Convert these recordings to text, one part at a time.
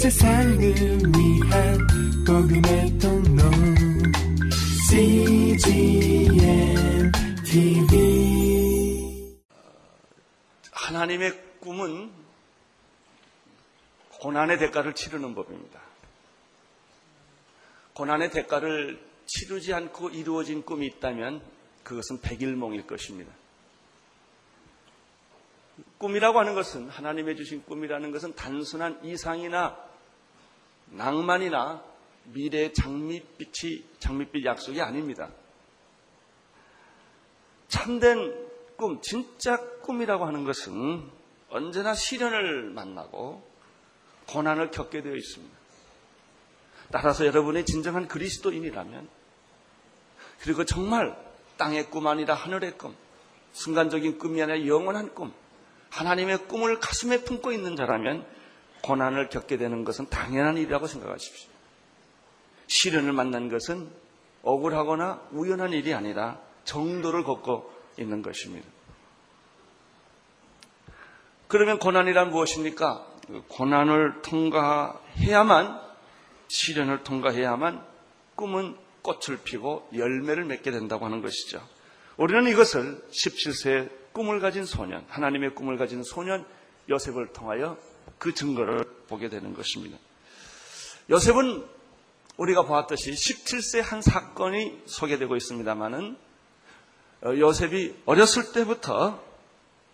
세상을 위한 복음의 통로 CGM TV 하나님의 꿈은 고난의 대가를 치르는 법입니다. 고난의 대가를 치르지 않고 이루어진 꿈이 있다면 그것은 백일몽일 것입니다. 꿈이라고 하는 것은 하나님의 주신 꿈이라는 것은 단순한 이상이나 낭만이나 미래의 장밋빛이 장밋빛 약속이 아닙니다. 참된 꿈, 진짜 꿈이라고 하는 것은 언제나 시련을 만나고 고난을 겪게 되어 있습니다. 따라서 여러분의 진정한 그리스도인이라면 그리고 정말 땅의 꿈 아니라 하늘의 꿈, 순간적인 꿈이 아니라 영원한 꿈, 하나님의 꿈을 가슴에 품고 있는 자라면 고난을 겪게 되는 것은 당연한 일이라고 생각하십시오. 시련을 만난 것은 억울하거나 우연한 일이 아니라 정도를 걷고 있는 것입니다. 그러면 고난이란 무엇입니까? 고난을 통과해야만, 시련을 통과해야만 꿈은 꽃을 피고 열매를 맺게 된다고 하는 것이죠. 우리는 이것을 17세 꿈을 가진 소년, 하나님의 꿈을 가진 소년 요셉을 통하여 그 증거를 보게 되는 것입니다. 요셉은 우리가 보았듯이 17세 한 사건이 소개되고 있습니다만은 어, 요셉이 어렸을 때부터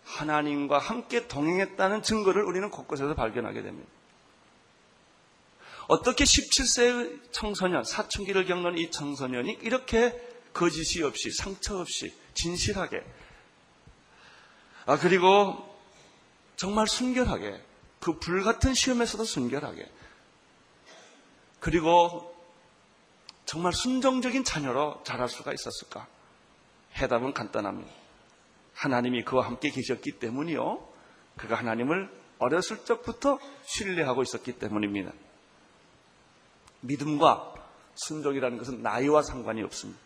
하나님과 함께 동행했다는 증거를 우리는 곳곳에서 발견하게 됩니다. 어떻게 17세의 청소년, 사춘기를 겪는 이 청소년이 이렇게 거짓이 없이, 상처 없이, 진실하게, 아, 그리고 정말 순결하게, 그 불같은 시험에서도 순결하게, 그리고 정말 순정적인 자녀로 자랄 수가 있었을까? 해답은 간단합니다. 하나님이 그와 함께 계셨기 때문이요. 그가 하나님을 어렸을 적부터 신뢰하고 있었기 때문입니다. 믿음과 순종이라는 것은 나이와 상관이 없습니다.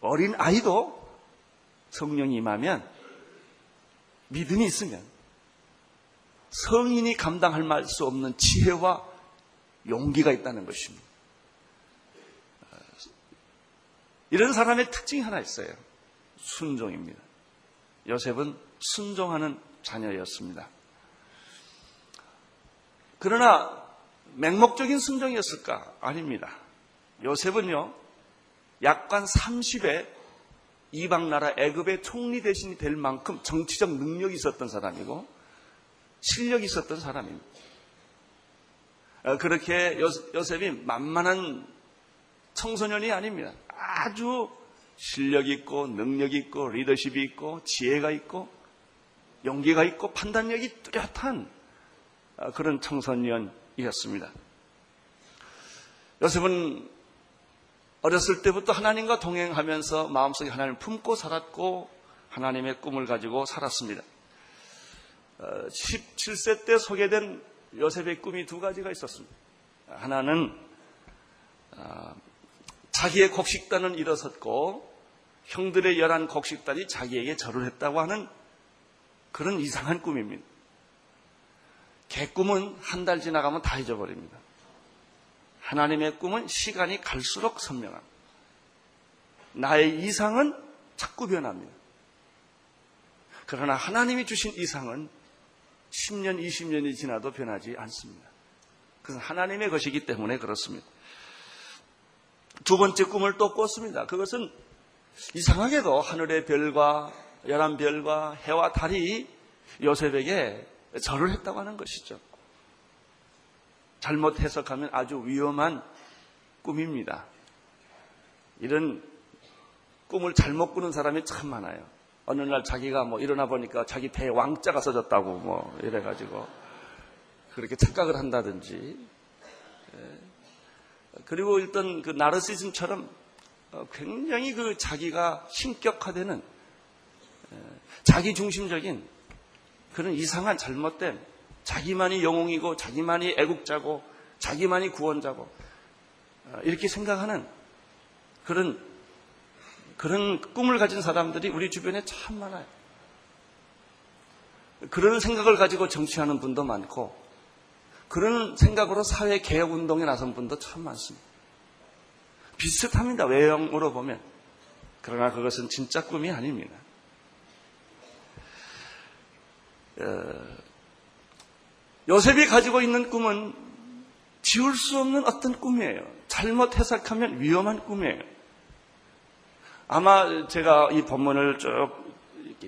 어린 아이도 성령이 임하면 믿음이 있으면 성인이 감당할 수 없는 지혜와 용기가 있다는 것입니다. 이런 사람의 특징이 하나 있어요. 순종입니다. 요셉은 순종하는 자녀였습니다. 그러나 맹목적인 순종이었을까? 아닙니다. 요셉은요, 약관 30에 이방 나라 애굽의 총리 대신이 될 만큼 정치적 능력이 있었던 사람이고 실력이 있었던 사람입니다. 어, 그렇게 요셉이 만만한 청소년이 아닙니다. 아주 실력 있고 능력 있고 리더십이 있고 지혜가 있고 용기가 있고 판단력이 뚜렷한 어, 그런 청소년이었습니다. 요셉은 어렸을 때부터 하나님과 동행하면서 마음속에 하나님을 품고 살았고 하나님의 꿈을 가지고 살았습니다. 17세 어, 때 소개된 요셉의 꿈이 두 가지가 있었습니다. 하나는 어, 자기의 곡식단은 일어섰고 형들의 열한 곡식단이 자기에게 절을 했다고 하는 그런 이상한 꿈입니다. 개꿈은 한 달 지나가면 다 잊어버립니다. 하나님의 꿈은 시간이 갈수록 선명합니다. 나의 이상은 자꾸 변합니다. 그러나 하나님이 주신 이상은 10년, 20년이 지나도 변하지 않습니다. 그것은 하나님의 것이기 때문에 그렇습니다. 두 번째 꿈을 또 꿨습니다. 그것은 이상하게도 하늘의 별과 열한 별과 해와 달이 요셉에게 절을 했다고 하는 것이죠. 잘못 해석하면 아주 위험한 꿈입니다. 이런 꿈을 잘못 꾸는 사람이 참 많아요. 어느 날 자기가 뭐 일어나 보니까 자기 배에 왕자가 써졌다고 뭐 이래가지고 그렇게 착각을 한다든지 예. 그리고 일단 그 나르시즘처럼 어, 굉장히 그 자기가 신격화되는 예, 자기 중심적인 그런 이상한 잘못된 자기만이 영웅이고 자기만이 애국자고 자기만이 구원자고 어, 이렇게 생각하는 그런 그런 꿈을 가진 사람들이 우리 주변에 참 많아요. 그런 생각을 가지고 정치하는 분도 많고 그런 생각으로 사회 개혁 운동에 나선 분도 참 많습니다. 비슷합니다. 외형으로 보면. 그러나 그것은 진짜 꿈이 아닙니다. 어, 요셉이 가지고 있는 꿈은 지울 수 없는 어떤 꿈이에요. 잘못 해석하면 위험한 꿈이에요. 아마 제가 이 본문을 쭉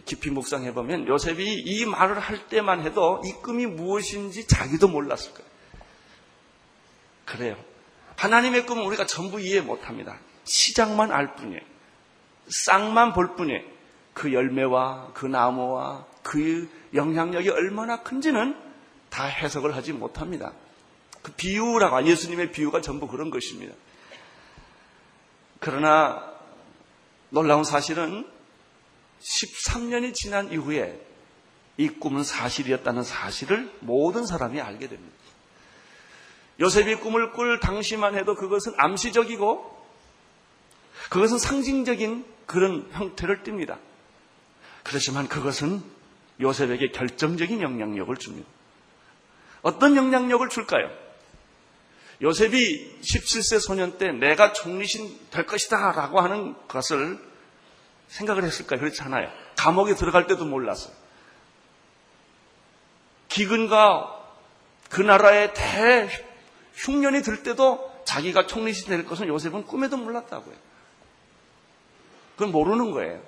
깊이 묵상해 보면 요셉이 이 말을 할 때만 해도 이 꿈이 무엇인지 자기도 몰랐을 거예요. 그래요. 하나님의 꿈은 우리가 전부 이해 못 합니다. 시작만 알 뿐이에요. 쌍만 볼 뿐이에요. 그 열매와 그 나무와 그 영향력이 얼마나 큰지는 다 해석을 하지 못합니다. 그 비유라고 예수님의 비유가 전부 그런 것입니다. 그러나 놀라운 사실은 13년이 지난 이후에 이 꿈은 사실이었다는 사실을 모든 사람이 알게 됩니다. 요셉이 꿈을 꿀 당시만 해도 그것은 암시적이고 그것은 상징적인 그런 형태를 띱니다. 그렇지만 그것은 요셉에게 결정적인 영향력을 줍니다. 어떤 영향력을 줄까요? 요셉이 17세 소년 때 내가 총리신 될 것이다 라고 하는 것을 생각을 했을까요? 그렇지 않아요. 감옥에 들어갈 때도 몰랐어요. 기근과 그 나라의 대 흉년이 들 때도 자기가 총리신 될 것은 요셉은 꿈에도 몰랐다고요. 그건 모르는 거예요.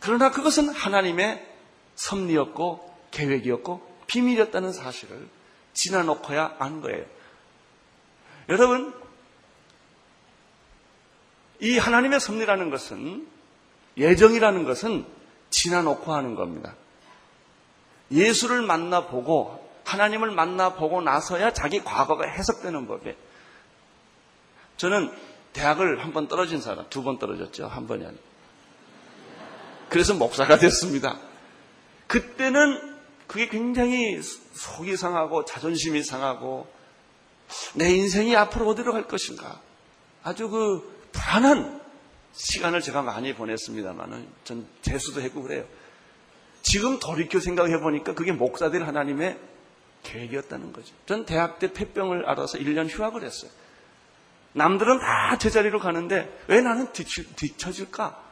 그러나 그것은 하나님의 섭리였고 계획이었고 비밀이었다는 사실을 지나놓고야 안 거예요. 여러분, 이 하나님의 섭리라는 것은 예정이라는 것은 지나놓고 하는 겁니다. 예수를 만나보고 하나님을 만나보고 나서야 자기 과거가 해석되는 법이에요. 저는 대학을 한 번 떨어진 사람, 두 번 떨어졌죠. 한 번이 아니고. 그래서 목사가 됐습니다. 그때는 그게 굉장히 속이 상하고 자존심이 상하고 내 인생이 앞으로 어디로 갈 것인가. 아주 그 불안한 시간을 제가 많이 보냈습니다만은 전 재수도 했고 그래요. 지금 돌이켜 생각해 보니까 그게 목사들 하나님의 계획이었다는 거죠. 전 대학 때 폐병을 알아서 1년 휴학을 했어요. 남들은 다 제자리로 가는데 왜 나는 뒤처 질까?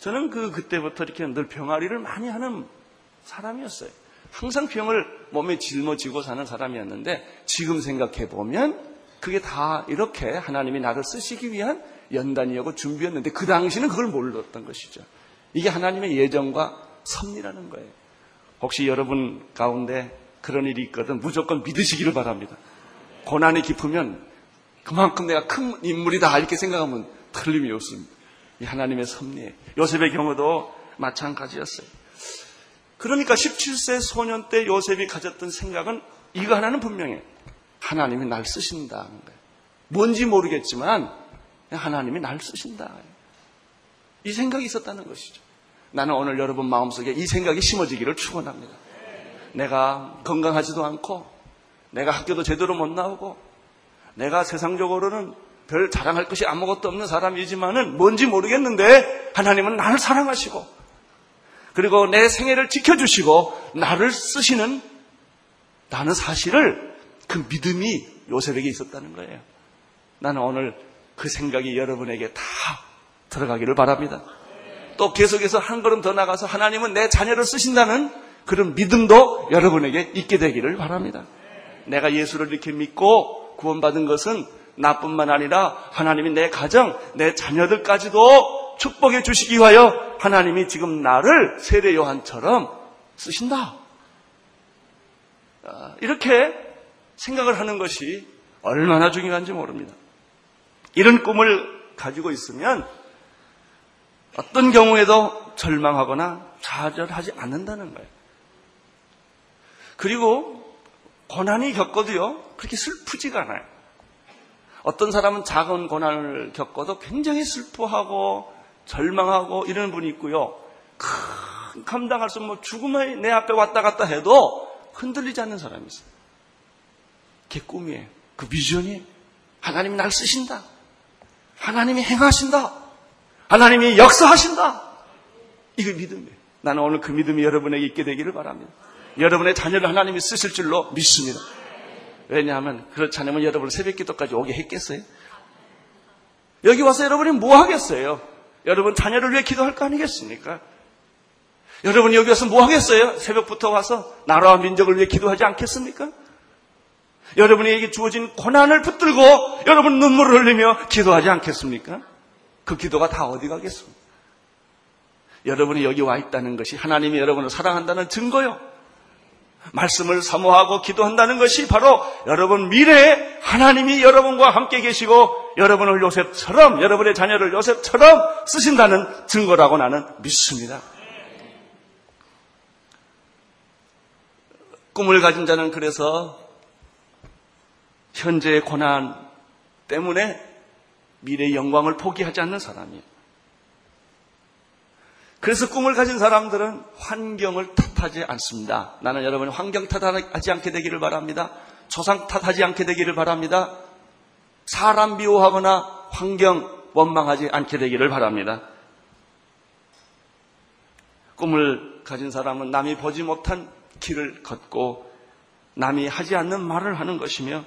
저는 그 그때부터 이렇게 늘 병아리를 많이 하는 사람이었어요. 항상 병을 몸에 짊어지고 사는 사람이었는데 지금 생각해 보면 그게 다 이렇게 하나님이 나를 쓰시기 위한 연단이었고 준비였는데 그 당시는 그걸 몰랐던 것이죠. 이게 하나님의 예정과 섭리라는 거예요. 혹시 여러분 가운데 그런 일이 있거든 무조건 믿으시기를 바랍니다. 고난이 깊으면 그만큼 내가 큰 인물이다 이렇게 생각하면 틀림이 없습니다. 이 하나님의 섭리에 요셉의 경우도 마찬가지였어요. 그러니까 17세 소년 때 요셉이 가졌던 생각은 이거 하나는 분명해. 하나님이 날 거예요. 뭔지 모르겠지만 하나님이 날 쓰신다. 이 생각이 있었다는 것이죠. 나는 오늘 여러분 마음속에 이 생각이 심어지기를 축원합니다. 내가 건강하지도 않고 내가 학교도 제대로 못 나오고 내가 세상적으로는 별 자랑할 것이 아무것도 없는 사람이지만은 뭔지 모르겠는데 하나님은 나를 사랑하시고 그리고 내 생애를 지켜주시고 나를 쓰시는 나는 사실을 그 믿음이 요셉에게 있었다는 거예요. 나는 오늘 그 생각이 여러분에게 다 들어가기를 바랍니다. 또 계속해서 한 걸음 더 나가서 하나님은 내 자녀를 쓰신다는 그런 믿음도 여러분에게 있게 되기를 바랍니다. 내가 예수를 이렇게 믿고 구원받은 것은 나뿐만 아니라 하나님이 내 가정, 내 자녀들까지도 축복해 주시기 위하여 하나님이 지금 나를 세례 요한처럼 쓰신다. 아, 이렇게 생각을 하는 것이 얼마나 중요한지 모릅니다. 이런 꿈을 가지고 있으면 어떤 경우에도 절망하거나 좌절하지 않는다는 거예요. 그리고 고난이 겪어도요, 그렇게 슬프지가 않아요. 어떤 사람은 작은 고난을 겪어도 굉장히 슬퍼하고 절망하고 이런 분이 있고요. 큰 감당할 수 없는 뭐 죽음이 내 앞에 왔다 갔다 해도 흔들리지 않는 사람이 있어요. 그게 꿈이에요. 그 비전이 하나님이 날 쓰신다. 하나님이 행하신다. 하나님이 역사하신다. 이거 믿음이에요. 나는 오늘 그 믿음이 여러분에게 있게 되기를 바랍니다. 여러분의 자녀를 하나님이 쓰실 줄로 믿습니다. 왜냐하면 그렇지 않으면 여러분 새벽 기도까지 오게 했겠어요? 여기 와서 여러분이 뭐 하겠어요? 여러분 자녀를 위해 기도할 거 아니겠습니까? 여러분이 여기 와서 뭐 하겠어요? 새벽부터 와서 나라와 민족을 위해 기도하지 않겠습니까? 여러분에게 주어진 고난을 붙들고 여러분 눈물을 흘리며 기도하지 않겠습니까? 그 기도가 다 어디 가겠습니까? 여러분이 여기 와 있다는 것이 하나님이 여러분을 사랑한다는 증거요. 말씀을 사모하고 기도한다는 것이 바로 여러분 미래에 하나님이 여러분과 함께 계시고 여러분을 요셉처럼 여러분의 자녀를 요셉처럼 쓰신다는 증거라고 나는 믿습니다. 꿈을 가진 자는 그래서 현재의 고난 때문에 미래의 영광을 포기하지 않는 사람이에요. 그래서 꿈을 가진 사람들은 환경을 탓하지 않습니다. 나는 여러분이 환경 탓하지 않게 되기를 바랍니다. 조상 탓하지 않게 되기를 바랍니다. 사람 비호하거나 환경 원망하지 않게 되기를 바랍니다. 꿈을 가진 사람은 남이 보지 못한 길을 걷고 남이 하지 않는 말을 하는 것이며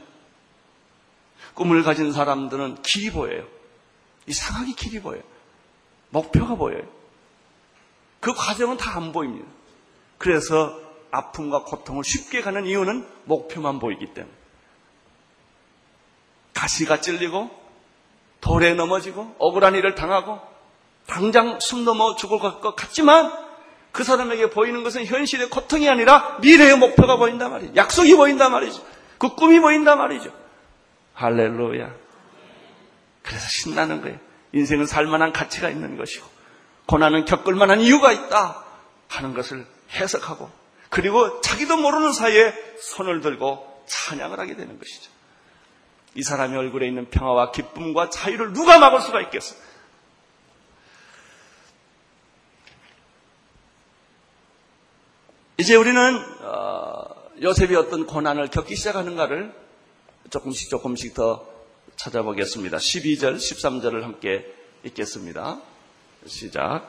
꿈을 가진 사람들은 길이 보여요. 이상하게 길이 보여요. 목표가 보여요. 그 과정은 다 안 보입니다. 그래서 아픔과 고통을 쉽게 가는 이유는 목표만 보이기 때문에. 가시가 찔리고 돌에 넘어지고 억울한 일을 당하고 당장 숨 넘어 죽을 것 같지만 그 사람에게 보이는 것은 현실의 고통이 아니라 미래의 목표가 보인단 말이죠. 약속이 보인단 말이죠. 그 꿈이 보인단 말이죠. 할렐루야. 그래서 신나는 거예요. 인생은 살만한 가치가 있는 것이고 고난은 겪을 만한 이유가 있다 하는 것을 해석하고 그리고 자기도 모르는 사이에 손을 들고 찬양을 하게 되는 것이죠. 이 사람의 얼굴에 있는 평화와 기쁨과 자유를 누가 막을 수가 있겠어? 이제 우리는 어, 요셉이 어떤 고난을 겪기 시작하는가를 조금씩 조금씩 더 찾아보겠습니다. 12절, 13절을 함께 읽겠습니다. 시작.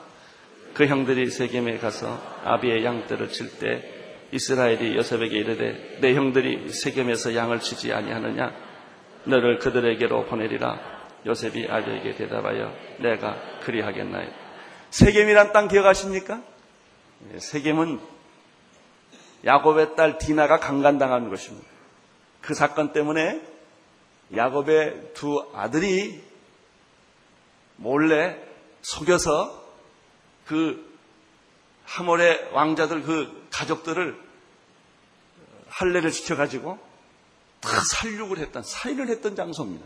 그 형들이 세겜에 가서 아비의 양떼를 칠 때 이스라엘이 요셉에게 이르되 내 형들이 세겜에서 양을 치지 아니하느냐 너를 그들에게로 보내리라 요셉이 아비에게 대답하여 내가 그리하겠나요 세겜이란 땅 기억하십니까? 예, 세겜은 야곱의 딸 디나가 강간당한 것입니다. 그 사건 때문에 야곱의 두 아들이 몰래 속여서 그 하몰의 왕자들 그 가족들을 할례를 지켜가지고 다 살육을 했던 살인을 했던 장소입니다.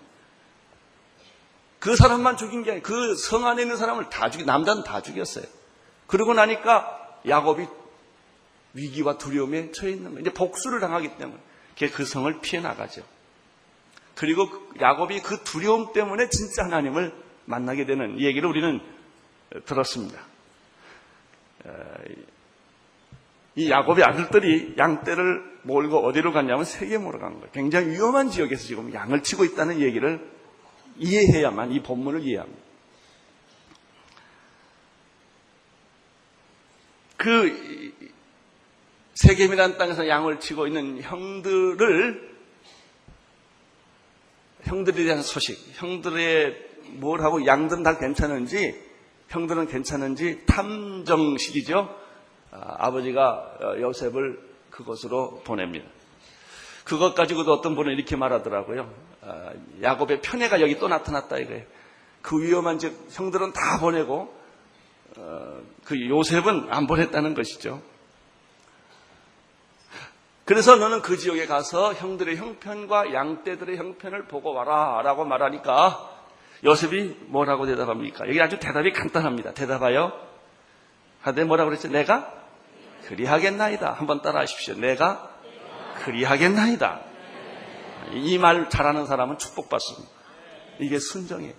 그 사람만 죽인 게 아니라 그 성 안에 있는 사람을 다 죽이 남자는 다 죽였어요. 그러고 나니까 야곱이 위기와 두려움에 처해 있는 거예요. 이제 복수를 당하기 때문에 그 성을 피해 나가죠. 그리고 야곱이 그 두려움 때문에 진짜 하나님을 만나게 되는 얘기를 우리는 들었습니다. 이 야곱의 아들들이 양떼를 몰고 어디로 갔냐면 세계모로 간 거예요. 굉장히 위험한 지역에서 지금 양을 치고 있다는 얘기를 이해해야만 이 본문을 이해합니다. 그 세겜이라는 땅에서 양을 치고 있는 형들을 형들에 대한 소식, 형들의 뭘 하고 양들은 다 괜찮은지 형들은 괜찮은지 탐정식이죠. 아, 버지가 어, 요셉을 그곳으로 보냅니다. 그것 가지고도 어떤 분은 이렇게 말하더라고요. 아, 야곱의 편애가 여기 또 나타났다 이거예요. 그 위험한 즉 형들은 다 보내고 어, 그 요셉은 안 보냈다는 것이죠. 그래서 너는 그 지역에 가서 형들의 형편과 양떼들의 형편을 보고 와라 라고 말하니까 요셉이 뭐라고 대답합니까? 여기 아주 대답이 간단합니다. 대답하여 하되 뭐라고 그랬죠? 내가 그리하겠나이다. 한번 따라 하십시오. 내가 그리하겠나이다. 이 말 잘하는 사람은 축복받습니다. 이게 순정이에요.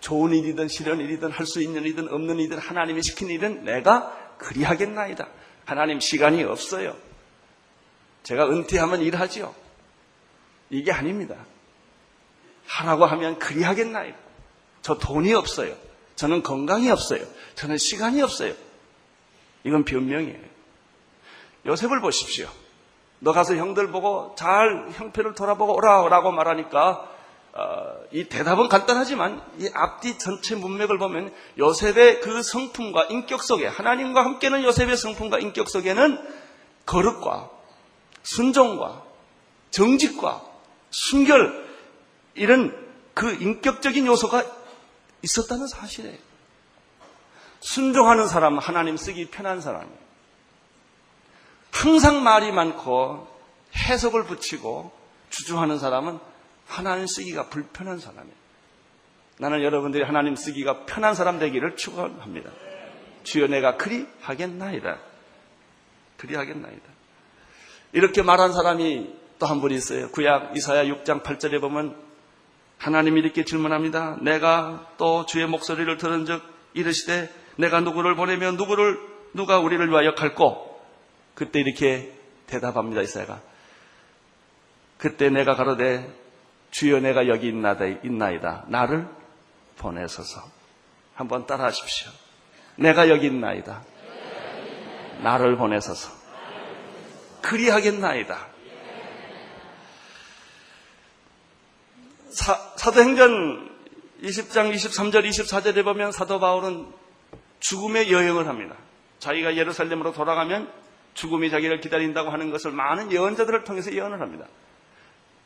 좋은 일이든 싫은 일이든 할 수 있는 일이든 없는 일이든 하나님이 시킨 일은 내가 그리하겠나이다. 하나님 시간이 없어요. 제가 은퇴하면 일하지요. 이게 아닙니다. 하라고 하면 그리하겠나요? 저 돈이 없어요. 저는 건강이 없어요. 저는 시간이 없어요. 이건 변명이에요. 요셉을 보십시오. 너 가서 형들 보고 잘 형편을 돌아보고 오라라고 말하니까 어, 이 대답은 간단하지만 이 앞뒤 전체 문맥을 보면 요셉의 그 성품과 인격 속에 하나님과 함께는 요셉의 성품과 인격 속에는 거룩과 순종과 정직과 순결 이런 그 인격적인 요소가 있었다는 사실이에요. 순종하는 사람은 하나님 쓰기 편한 사람이에요. 항상 말이 많고 해석을 붙이고 주저하는 사람은 하나님 쓰기가 불편한 사람이에요. 나는 여러분들이 하나님 쓰기가 편한 사람 되기를 축원합니다. 주여 내가 그리 하겠나이다. 그리 하겠나이다. 이렇게 말한 사람이 또 한 분 있어요. 구약 이사야 6장 8절에 보면 하나님이 이렇게 질문합니다. 내가 또 주의 목소리를 들은 적 이르시되 내가 누구를 보내면 누구를 누가 우리를 위하여 갈고 그때 이렇게 대답합니다. 이사야가 그때 내가 가로되 주여 내가 여기 있나이다. 나를 보내소서. 한번 따라 하십시오. 내가 여기 있나이다. 나를 보내소서. 그리하겠나이다. 사, 사도행전 20장 23절 24절에 보면 사도 바울은 죽음의 여행을 합니다. 자기가 예루살렘으로 돌아가면 죽음이 자기를 기다린다고 하는 것을 많은 예언자들을 통해서 예언을 합니다.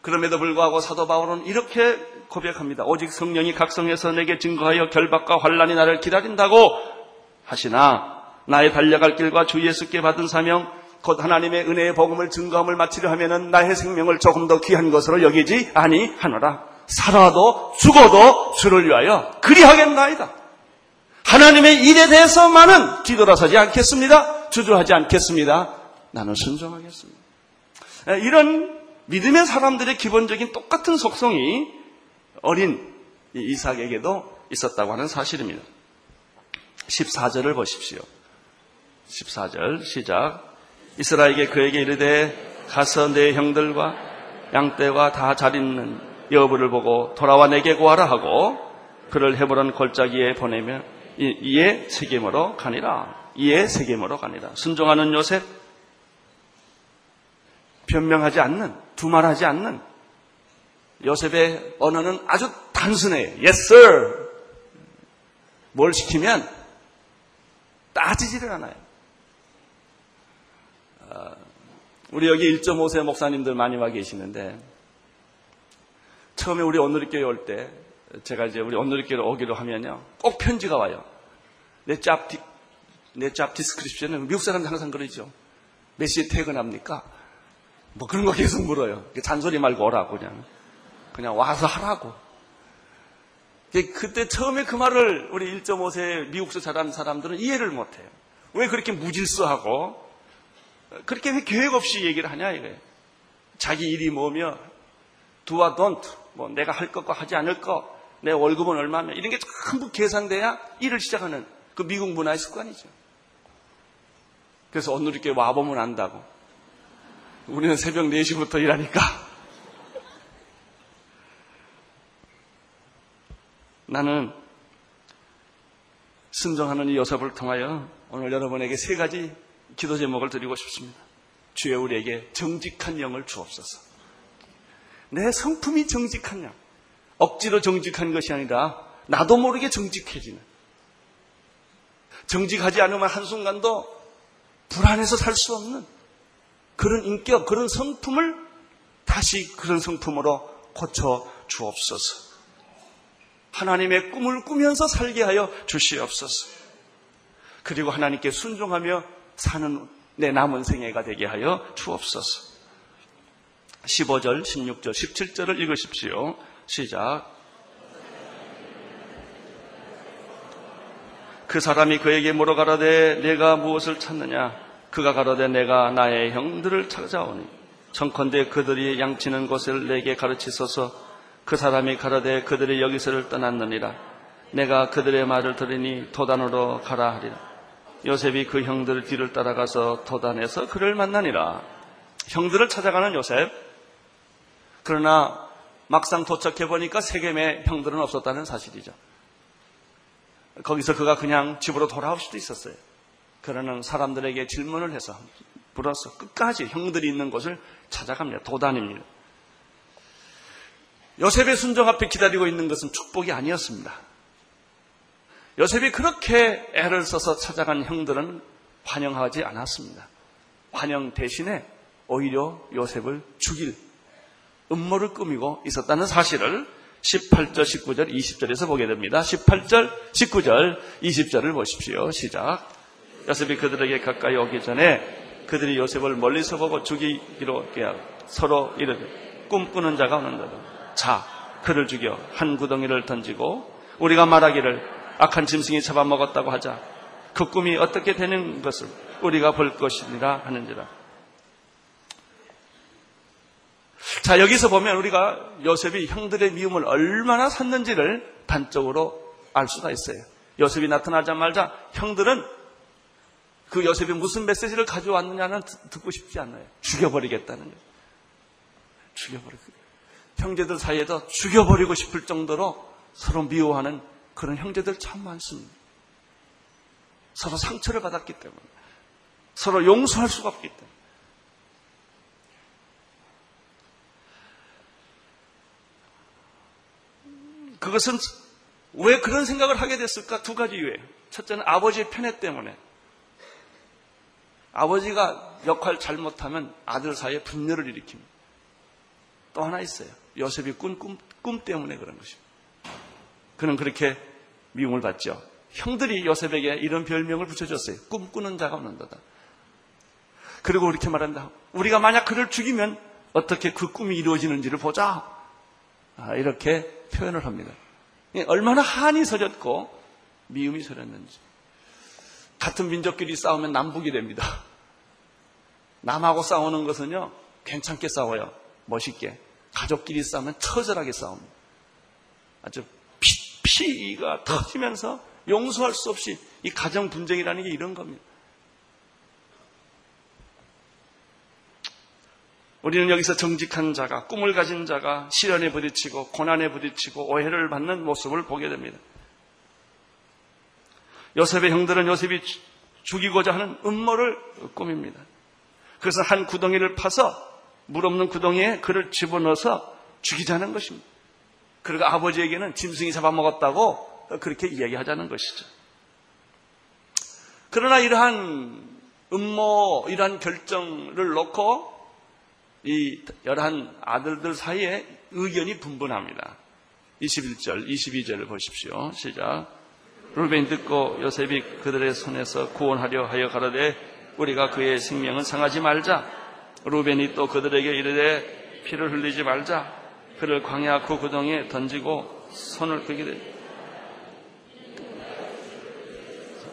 그럼에도 불구하고 사도 바울은 이렇게 고백합니다. 오직 성령이 각성해서 내게 증거하여 결박과 환란이 나를 기다린다고 하시나 나의 달려갈 길과 주 예수께 받은 사명 곧 하나님의 은혜의 복음을 증거함을 마치려 하면은 나의 생명을 조금 더 귀한 것으로 여기지 아니하노라. 살아도 죽어도 주를 위하여 그리하겠나이다. 하나님의 일에 대해서만은 뒤돌아서지 않겠습니다. 주저하지 않겠습니다. 나는 순종하겠습니다. 이런 믿음의 사람들의 기본적인 똑같은 속성이 어린 이삭에게도 있었다고 하는 사실입니다. 14절을 보십시오. 14절 시작. 이스라엘에게 그에게 이르되 가서 내 형들과 양떼와 다 잘 있는 여부를 보고 돌아와 내게 구하라 하고 그를 헤브론 골짜기에 보내면 이에 세겜으로 가니라. 이에 세겜으로 가니라. 순종하는 요셉 변명하지 않는 두말하지 않는 요셉의 언어는 아주 단순해요. Yes, sir. 뭘 시키면 따지지를 않아요. 아, 우리 여기 1.5세 목사님들 많이 와 계시는데 처음에 우리 온누리교회 올 때 제가 이제 우리 온누리교회 오기로 하면요 꼭 편지가 와요. 내짭 내짭 디스크립션은 미국 사람들 항상 그러죠. 몇 시에 퇴근합니까? 뭐 그런 거 계속 물어요. 잔소리 말고 오라고 그냥. 그냥 와서 하라고. 그때 처음에 그 말을 우리 1.5세 미국서 자란 사람들은 이해를 못해요. 왜 그렇게 무질서하고 그렇게 왜 계획 없이 얘기를 하냐 이거예요. 자기 일이 뭐며 두와 don't 뭐 내가 할 것과 하지 않을 것, 내 월급은 얼마며 이런 게 전부 계산돼야 일을 시작하는 그 미국 문화의 습관이죠. 그래서 이렇게 와보면 안다고. 우리는 새벽 4시부터 일하니까. 나는 순종하는 이 요셉을 통하여 오늘 여러분에게 세 가지 기도 제목을 드리고 싶습니다. 주여 우리에게 정직한 영을 주옵소서. 내 성품이 정직한 영. 억지로 정직한 것이 아니라 나도 모르게 정직해지는. 정직하지 않으면 한순간도 불안해서 살 수 없는 그런 인격, 그런 성품을 다시 그런 성품으로 고쳐 주옵소서. 하나님의 꿈을 꾸면서 살게 하여 주시옵소서. 그리고 하나님께 순종하며 사는 내 남은 생애가 되게 하여 주옵소서. 15절, 16절, 17절을 읽으십시오. 시작. 그 사람이 그에게 물어 가라되 내가 무엇을 찾느냐? 그가 가로되 내가 나의 형들을 찾아오니 청컨대 그들이 양치는 곳을 내게 가르치소서 그 사람이 가로되 그들이 여기서를 떠났느니라 내가 그들의 말을 들으니 도단으로 가라 하리라 요셉이 그 형들 뒤를 따라가서 도단에서 그를 만나니라 형들을 찾아가는 요셉 그러나 막상 도착해 보니까 세겜의 형들은 없었다는 사실이죠 거기서 그가 그냥 집으로 돌아올 수도 있었어요 그러는 사람들에게 질문을 해서 불어서 끝까지 형들이 있는 곳을 찾아갑니다. 도단입니다. 요셉의 순종 앞에 기다리고 있는 것은 축복이 아니었습니다. 요셉이 그렇게 애를 써서 찾아간 형들은 환영하지 않았습니다. 환영 대신에 오히려 요셉을 죽일 음모를 꾸미고 있었다는 사실을 18절, 19절, 20절에서 보게 됩니다. 18절, 19절, 20절을 보십시오. 시작. 요셉이 그들에게 가까이 오기 전에 그들이 요셉을 멀리서 보고 죽이기로 서로 이르되 꿈꾸는 자가 오는도다. 자, 그를 죽여 한 구덩이를 던지고 우리가 말하기를 악한 짐승이 잡아먹었다고 하자. 그 꿈이 어떻게 되는 것을 우리가 볼 것이니라 하는지라. 자, 여기서 보면 우리가 요셉이 형들의 미움을 얼마나 샀는지를 단적으로 알 수가 있어요. 요셉이 나타나자마자 형들은 그 요셉이 무슨 메시지를 가져왔느냐는 듣고 싶지 않아요. 죽여버리겠다는 거예요. 죽여버리고. 형제들 사이에도 죽여버리고 싶을 정도로 서로 미워하는 그런 형제들 참 많습니다. 서로 상처를 받았기 때문에. 서로 용서할 수가 없기 때문에. 그것은 왜 그런 생각을 하게 됐을까? 두 가지 이유예요. 첫째는 아버지의 편애 때문에. 아버지가 역할 잘못하면 아들 사이에 분열을 일으킵니다. 또 하나 있어요. 요셉이 꾼 꿈, 꿈 때문에 그런 것입니다. 그는 그렇게 미움을 받죠. 형들이 요셉에게 이런 별명을 붙여줬어요. 꿈꾸는 자가 없는도다. 그리고 이렇게 말한다. 우리가 만약 그를 죽이면 어떻게 그 꿈이 이루어지는지를 보자. 아, 이렇게 표현을 합니다. 얼마나 한이 서렸고 미움이 서렸는지. 같은 민족끼리 싸우면 남북이 됩니다. 남하고 싸우는 것은요, 괜찮게 싸워요. 멋있게. 가족끼리 싸우면 처절하게 싸웁니다. 아주 피, 피가 터지면서 용서할 수 없이 이 가정 분쟁이라는 게 이런 겁니다. 우리는 여기서 정직한 자가, 꿈을 가진 자가 시련에 부딪히고 고난에 부딪히고 오해를 받는 모습을 보게 됩니다. 요셉의 형들은 요셉이 죽이고자 하는 음모를 꾸밉니다. 그래서 한 구덩이를 파서 물 없는 구덩이에 그를 집어넣어서 죽이자는 것입니다. 그리고 아버지에게는 짐승이 잡아먹었다고 그렇게 이야기하자는 것이죠. 그러나 이러한 음모, 이러한 결정을 놓고 이 열한 아들들 사이에 의견이 분분합니다. 21절, 22절을 보십시오. 시작. 루벤 듣고 요셉이 그들의 손에서 구원하려 하여 가라되 우리가 그의 생명은 상하지 말자. 루벤이 또 그들에게 이르되 피를 흘리지 말자. 그를 광야 그 구덩이에 던지고 손을 되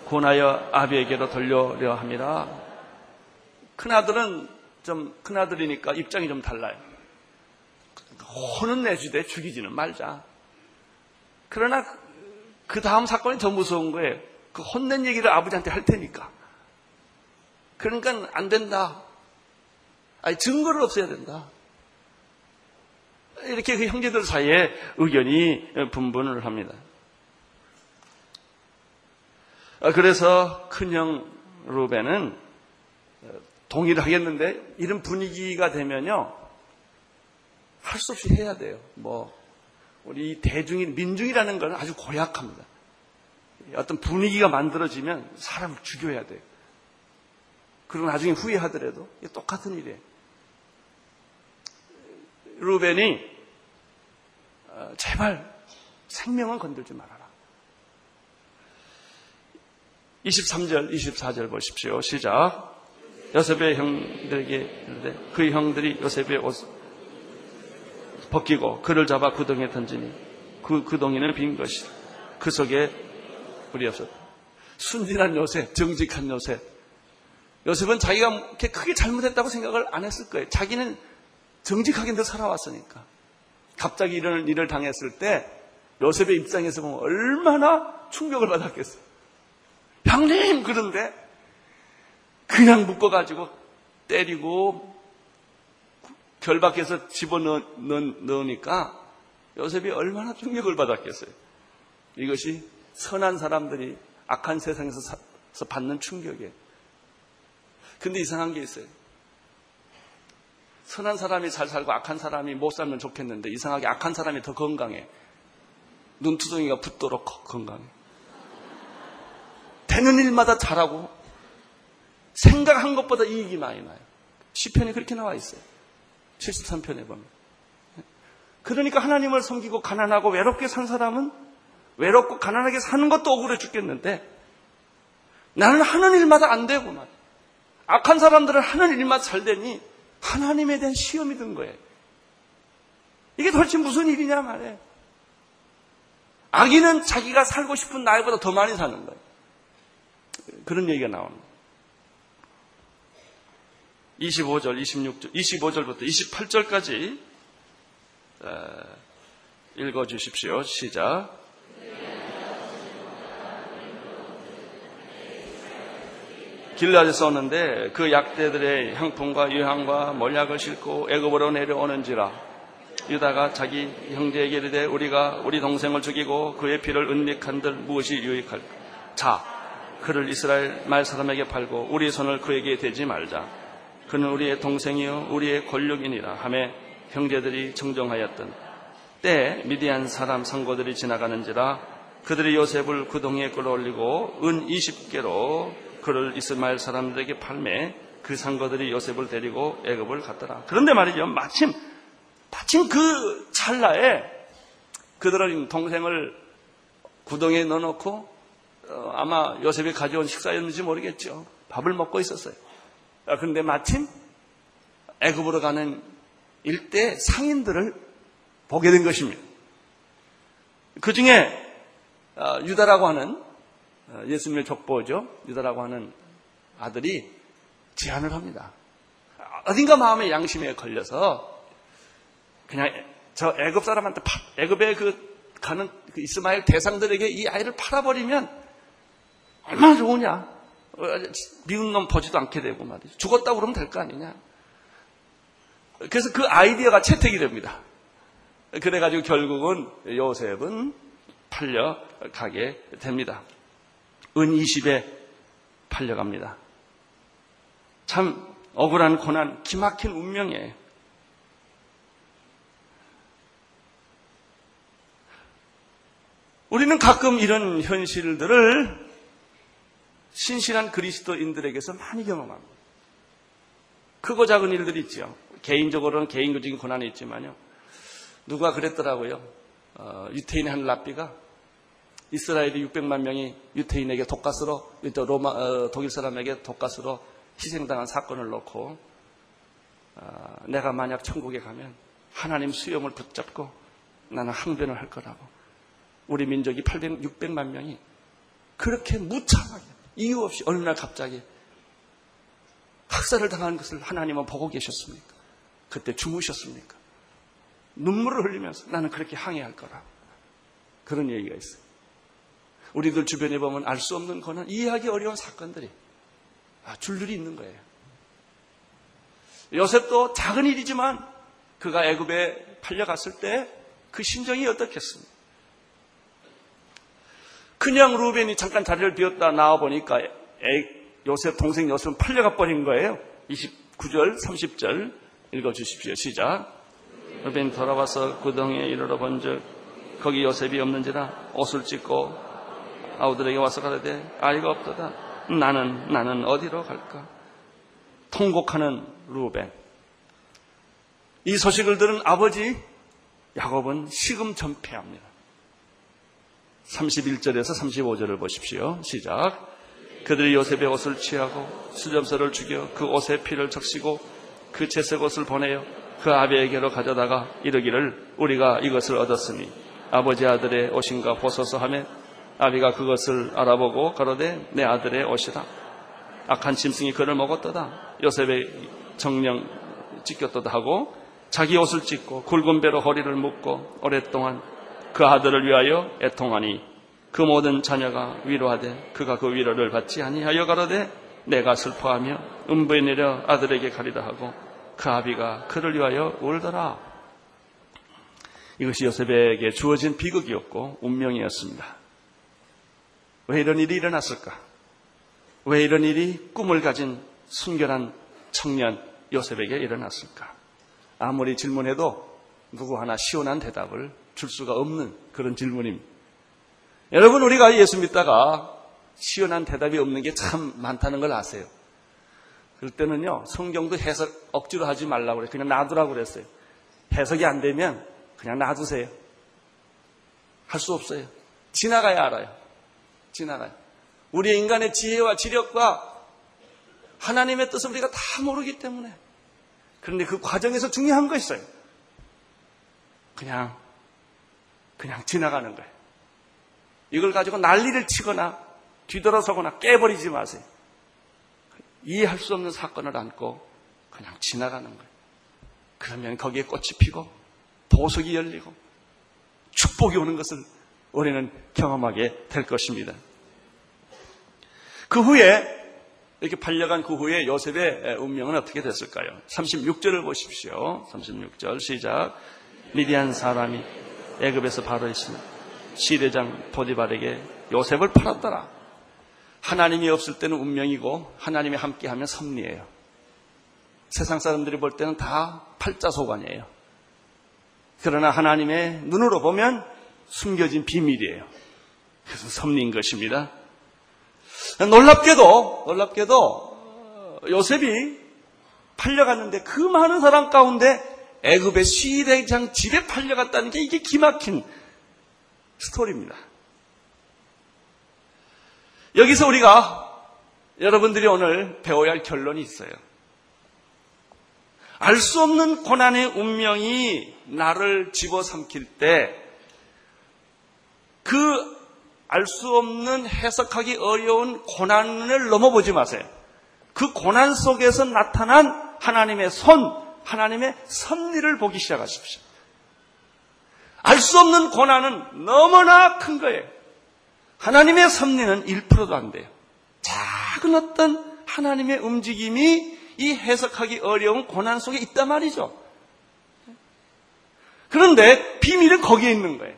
구원하여 아비에게로 돌려려 합니다. 큰아들은 좀 큰아들이니까 입장이 좀 달라요. 혼은 내주되 죽이지는 말자. 그러나 그 다음 사건이 더 무서운 거예요. 그 혼낸 얘기를 아버지한테 할 테니까. 그러니까 안 된다. 아니, 증거를 없애야 된다. 이렇게 그 형제들 사이에 의견이 분분을 합니다. 아, 그래서 큰형 루벤은 동의를 하겠는데 이런 분위기가 되면요 할 수 없이 해야 돼요. 뭐 우리 대중인 민중이라는 것은 아주 고약합니다. 어떤 분위기가 만들어지면 사람을 죽여야 돼요. 그리고 나중에 후회하더라도 똑같은 일이에요. 루벤이 어, 제발 생명은 건들지 말아라. 23절, 24절 보십시오. 시작. 요셉의 형들에게 그 형들이 요셉의 옷 벗기고 그를 잡아 구덩이에 던지니 그 구덩이는 빈 것이 그 속에 불이 없었다. 순진한 요셉, 정직한 요셉. 요셉은 자기가 이렇게 크게 잘못했다고 생각을 안 했을 거예요. 자기는 정직하게 늘 살아왔으니까. 갑자기 이런 일을 당했을 때 요셉의 입장에서 보면 얼마나 충격을 받았겠어요. 형님! 그런데 그냥 묶어가지고 때리고 결박해서 집어넣으니까 요셉이 얼마나 충격을 받았겠어요. 이것이 선한 사람들이 악한 세상에서 받는 충격이에요. 근데 이상한 게 있어요. 선한 사람이 잘 살고 악한 사람이 못 살면 좋겠는데 이상하게 악한 사람이 더 건강해. 눈두덩이가 붓도록 건강해. 되는 일마다 잘하고 생각한 것보다 이익이 많이 나요. 시편이 그렇게 나와 있어요. 73편에 보면. 그러니까 하나님을 섬기고 가난하고 외롭게 산 사람은 외롭고 가난하게 사는 것도 억울해 죽겠는데 나는 하는 일마다 안말 악한 사람들은 하는 일마다 잘 되니 하나님에 대한 시험이 든 거예요. 이게 도대체 무슨 일이냐 말이에요. 악인은 자기가 살고 싶은 나이보다 더 많이 사는 거예요. 그런 얘기가 나옵니다. 25절, 26절, 25절부터 28절까지 읽어 주십시오. 시작. 길라에 썼는데 그 약대들의 향품과 유향과 몰약을 싣고 애굽으로 내려오는지라 유다가 자기 형제에게 이르되 우리가 우리 동생을 죽이고 그의 피를 은닉한들 무엇이 유익할까 자 그를 이스라엘 말 사람에게 팔고 우리 손을 그에게 대지 말자 그는 우리의 동생이요 우리의 권력이니라 하매 형제들이 정정하였던 때 미디안 사람 상고들이 지나가는지라 그들이 요셉을 그 동에 끌어올리고 은 20개로 그를 이스마엘 사람들에게 팔매 그 상거들이 요셉을 데리고 애굽을 갔더라. 그런데 말이죠. 마침 마침 그 찰나에 그들은 동생을 구덩이에 넣어놓고 어, 아마 요셉이 가져온 식사였는지 모르겠죠. 밥을 먹고 있었어요. 아, 그런데 마침 애굽으로 가는 일대 상인들을 보게 된 것입니다. 그 중에 어, 유다라고 하는 어, 예수님의 족보죠. 유다라고 하는 아들이 제안을 합니다. 어딘가 마음의 양심에 걸려서 그냥 저 애굽 사람한테 애굽에 그 가는 그 이스마엘 대상들에게 이 아이를 팔아버리면 얼마나 좋으냐. 어, 미운 놈 보지도 않게 되고 말이죠. 죽었다고 그러면 될 거 아니냐. 그래서 그 아이디어가 채택이 됩니다. 그래가지고 결국은 요셉은 팔려가게 됩니다. 은 20에 팔려갑니다. 참 억울한 고난, 기막힌 운명이에요. 우리는 가끔 이런 현실들을 신실한 그리스도인들에게서 많이 경험합니다. 크고 작은 일들이 있죠. 개인적으로는 개인적인 고난이 있지만요. 누가 그랬더라고요. 어, 유태인의 한 랍비가 이스라엘이 600만 명이 유태인에게 독가스로 로마 어, 독일 사람에게 독가스로 희생당한 사건을 놓고 어, 내가 만약 천국에 가면 하나님 수염을 붙잡고 나는 항변을 할 거라고 우리 민족이 800, 600만 명이 그렇게 무참하게 이유 없이 어느 날 갑자기 학살을 당한 것을 하나님은 보고 계셨습니까? 그때 주무셨습니까? 눈물을 흘리면서 나는 그렇게 항해할 거라. 그런 얘기가 있어요. 우리들 주변에 보면 알 수 없는 거는 이해하기 어려운 사건들이 아, 줄줄이 있는 거예요. 요셉도 작은 일이지만 그가 애굽에 팔려갔을 때 그 심정이 어떻겠습니까? 그냥 루벤이 잠깐 자리를 비웠다 나와 보니까 요셉 동생 요셉은 팔려가 버린 거예요. 29절, 30절 읽어 주십시오. 시작. 루벤 돌아와서 구덩이에 이르러 본즉 거기 요셉이 없는지라 옷을 찢고 아우들에게 와서 가라되 아이가 없도다. 나는 나는 어디로 갈까? 통곡하는 루벤. 이 소식을 들은 아버지 야곱은 시금 전폐합니다. 31절에서 35절을 보십시오. 시작. 그들이 요셉의 옷을 취하고 수점서를 죽여 그 옷의 피를 적시고 그 채색 옷을 보내어 그 아비에게로 가져다가 이르기를 우리가 이것을 얻었으니 아버지 아들의 옷인가 보소서 하며 아비가 그것을 알아보고 가로되 내 아들의 옷이다. 악한 짐승이 그를 먹었도다. 요셉의 정령 찢겼도다 하고 자기 옷을 찢고 굵은 배로 허리를 묶고 오랫동안 그 아들을 위하여 애통하니 그 모든 자녀가 위로하되 그가 그 위로를 받지 아니하여 가로되 내가 슬퍼하며 음부에 내려 아들에게 가리다 하고 그 아비가 그를 위하여 울더라. 이것이 요셉에게 주어진 비극이었고 운명이었습니다. 왜 이런 일이 일어났을까? 왜 이런 일이 꿈을 가진 순결한 청년 요셉에게 일어났을까? 아무리 질문해도 누구 하나 시원한 대답을 줄 수가 없는 그런 질문입니다. 여러분, 우리가 예수 믿다가 시원한 대답이 없는 게 참 많다는 걸 아세요. 그럴 때는요, 성경도 해석 억지로 하지 말라고 그래요. 그냥 놔두라고 그랬어요. 해석이 안 되면 그냥 놔두세요. 할 수 없어요. 지나가야 알아요. 지나가요. 우리의 인간의 지혜와 지력과 하나님의 뜻을 우리가 다 모르기 때문에. 그런데 그 과정에서 중요한 거 있어요. 그냥, 그냥 지나가는 거예요. 이걸 가지고 난리를 치거나 뒤돌아서거나 깨버리지 마세요. 이해할 수 없는 사건을 안고 그냥 지나가는 거예요. 그러면 거기에 꽃이 피고 보석이 열리고 축복이 오는 것을 우리는 경험하게 될 것입니다. 그 후에 이렇게 팔려간 그 후에 요셉의 운명은 어떻게 됐을까요? 36절을 보십시오. 36절 시작. 미디안 사람이 애굽에서 바로 있으며 시대장 보디발에게 요셉을 팔았더라. 하나님이 없을 때는 운명이고 하나님이 함께하면 섭리예요. 세상 사람들이 볼 때는 다 팔자소관이에요. 그러나 하나님의 눈으로 보면 숨겨진 비밀이에요. 그래서 섭리인 것입니다. 놀랍게도 놀랍게도 요셉이 팔려갔는데 그 많은 사람 가운데 애굽의 시대장 집에 팔려갔다는 게 이게 기막힌 스토리입니다. 여기서 우리가 여러분들이 오늘 배워야 할 결론이 있어요. 알 수 없는 고난의 운명이 나를 집어삼킬 때, 그 알 수 없는 해석하기 어려운 고난을 넘어보지 마세요. 그 고난 속에서 나타난 하나님의 손, 하나님의 섭리를 보기 시작하십시오. 알 수 없는 고난은 너무나 큰 거예요. 하나님의 섭리는 1%도 안 돼요. 작은 어떤 하나님의 움직임이 이 해석하기 어려운 고난 속에 있단 말이죠. 그런데 비밀은 거기에 있는 거예요.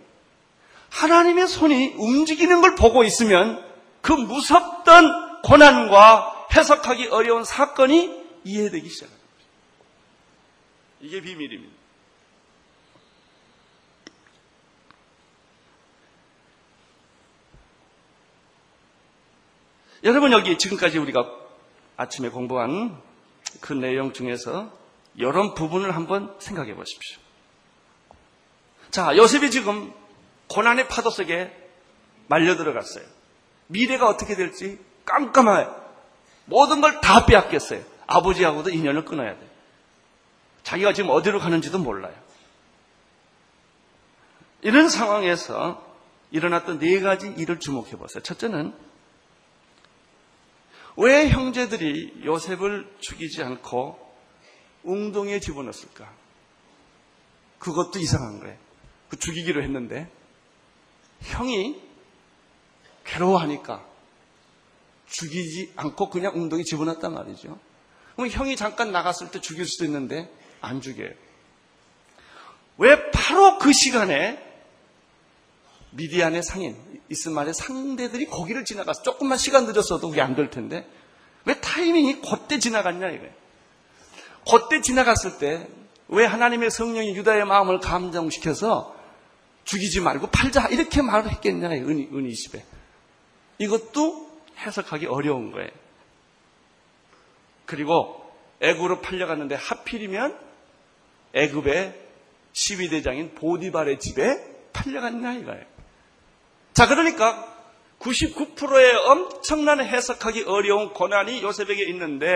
하나님의 손이 움직이는 걸 보고 있으면 그 무섭던 고난과 해석하기 어려운 사건이 이해되기 시작합니다. 이게 비밀입니다. 여러분 여기 지금까지 우리가 아침에 공부한 그 내용 중에서 이런 부분을 한번 생각해 보십시오. 자, 요셉이 지금 고난의 파도 속에 말려 들어갔어요. 미래가 어떻게 될지 깜깜해요. 모든 걸 다 빼앗겼어요. 아버지하고도 인연을 끊어야 돼요. 자기가 지금 어디로 가는지도 몰라요. 이런 상황에서 일어났던 네 가지 일을 주목해 보세요. 첫째는 왜 형제들이 요셉을 죽이지 않고 웅덩이에 집어넣었을까? 그것도 이상한 거예요. 그 죽이기로 했는데 형이 괴로워하니까 죽이지 않고 그냥 웅덩이 집어넣었단 말이죠. 그럼 형이 잠깐 나갔을 때 죽일 수도 있는데 안 죽여요. 왜 바로 그 시간에 미디안의 상인, 이스마엘의 상대들이 거기를 지나가서 조금만 시간 늦었어도 그게 안 될 텐데 왜 타이밍이 그때 지나갔냐 이거예요. 그때 지나갔을 때 왜 하나님의 성령이 유다의 마음을 감정시켜서 죽이지 말고 팔자 이렇게 말을 했겠냐 은희, 은희 20에. 이것도 해석하기 어려운 거예요. 그리고 애굽으로 팔려갔는데 하필이면 애굽의 12대장인 보디발의 집에 팔려갔냐 이거예요. 자, 그러니까 99%의 엄청난 해석하기 어려운 고난이 요셉에게 있는데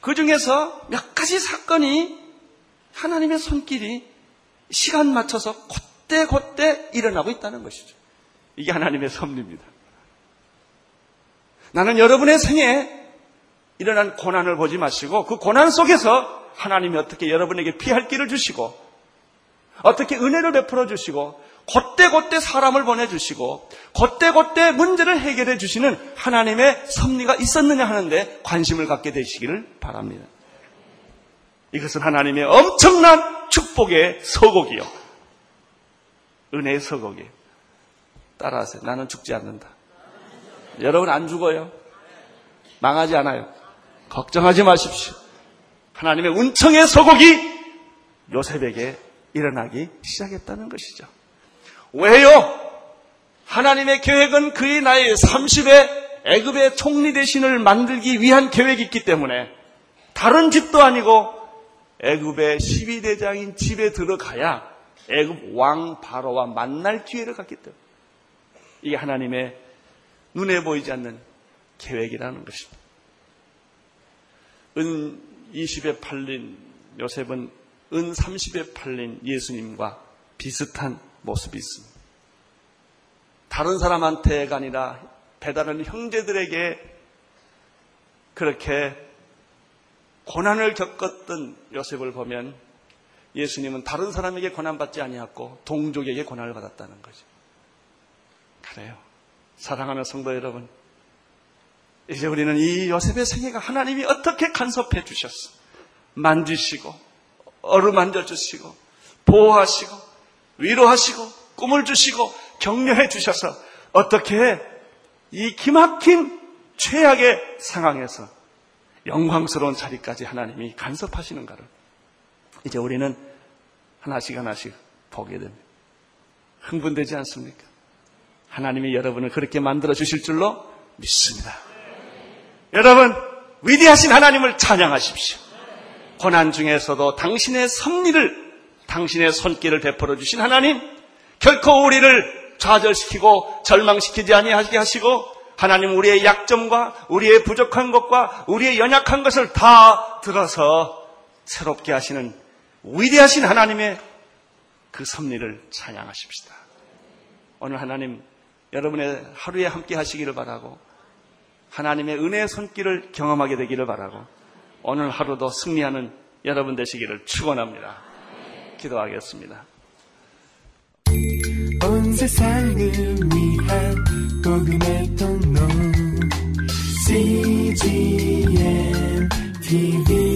그 중에서 몇 가지 사건이 하나님의 손길이 시간 맞춰서 곧대 곧대 일어나고 있다는 것이죠. 이게 하나님의 섭리입니다. 나는 여러분의 생에 일어난 고난을 보지 마시고 그 고난 속에서 하나님이 어떻게 여러분에게 피할 길을 주시고 어떻게 은혜를 베풀어 주시고 곧대곧대 사람을 보내주시고 곧대곧대 문제를 해결해 주시는 하나님의 섭리가 있었느냐 하는데 관심을 갖게 되시기를 바랍니다. 이것은 하나님의 엄청난 축복의 서곡이요. 은혜의 서곡이에요. 따라하세요. 나는 죽지 않는다. 여러분 안 죽어요. 망하지 않아요. 걱정하지 마십시오. 하나님의 운청의 소곡이 요셉에게 일어나기 시작했다는 것이죠. 왜요? 하나님의 계획은 그의 나이 30에 애굽의 총리 대신을 만들기 위한 계획이 있기 때문에 다른 집도 아니고 애굽의 12대장인 집에 들어가야 애굽 왕 바로와 만날 기회를 갖기 때문에 이게 하나님의 눈에 보이지 않는 계획이라는 것입니다. 은 20에 팔린 요셉은 은 30에 팔린 예수님과 비슷한 모습이 있습니다. 다른 사람한테가 아니라 배다른 형제들에게 그렇게 고난을 겪었던 요셉을 보면 예수님은 다른 사람에게 고난받지 아니었고 동족에게 고난을 받았다는 거죠. 그래요. 사랑하는 성도 여러분, 이제 우리는 이 요셉의 생애가 하나님이 어떻게 간섭해 주셨어. 만지시고, 어루만져 주시고, 보호하시고, 위로하시고, 꿈을 주시고, 격려해 주셔서 어떻게 이 기막힌 최악의 상황에서 영광스러운 자리까지 하나님이 간섭하시는가를 이제 우리는 하나씩 하나씩 보게 됩니다. 흥분되지 않습니까? 하나님이 여러분을 그렇게 만들어 주실 줄로 믿습니다. 여러분, 위대하신 하나님을 찬양하십시오. 고난 중에서도 당신의 섭리를, 당신의 손길을 베풀어 주신 하나님, 결코 우리를 좌절시키고 절망시키지 아니하게 하시고, 하나님 우리의 약점과 우리의 부족한 것과 우리의 연약한 것을 다 들어서 새롭게 하시는 위대하신 하나님의 그 섭리를 찬양하십시다. 오늘 하나님 여러분의 하루에 함께 하시기를 바라고 하나님의 은혜의 손길을 경험하게 되기를 바라고 오늘 하루도 승리하는 여러분 되시기를 축원합니다. 기도하겠습니다. 온 세상을 위한 복음의 통로 CGM TV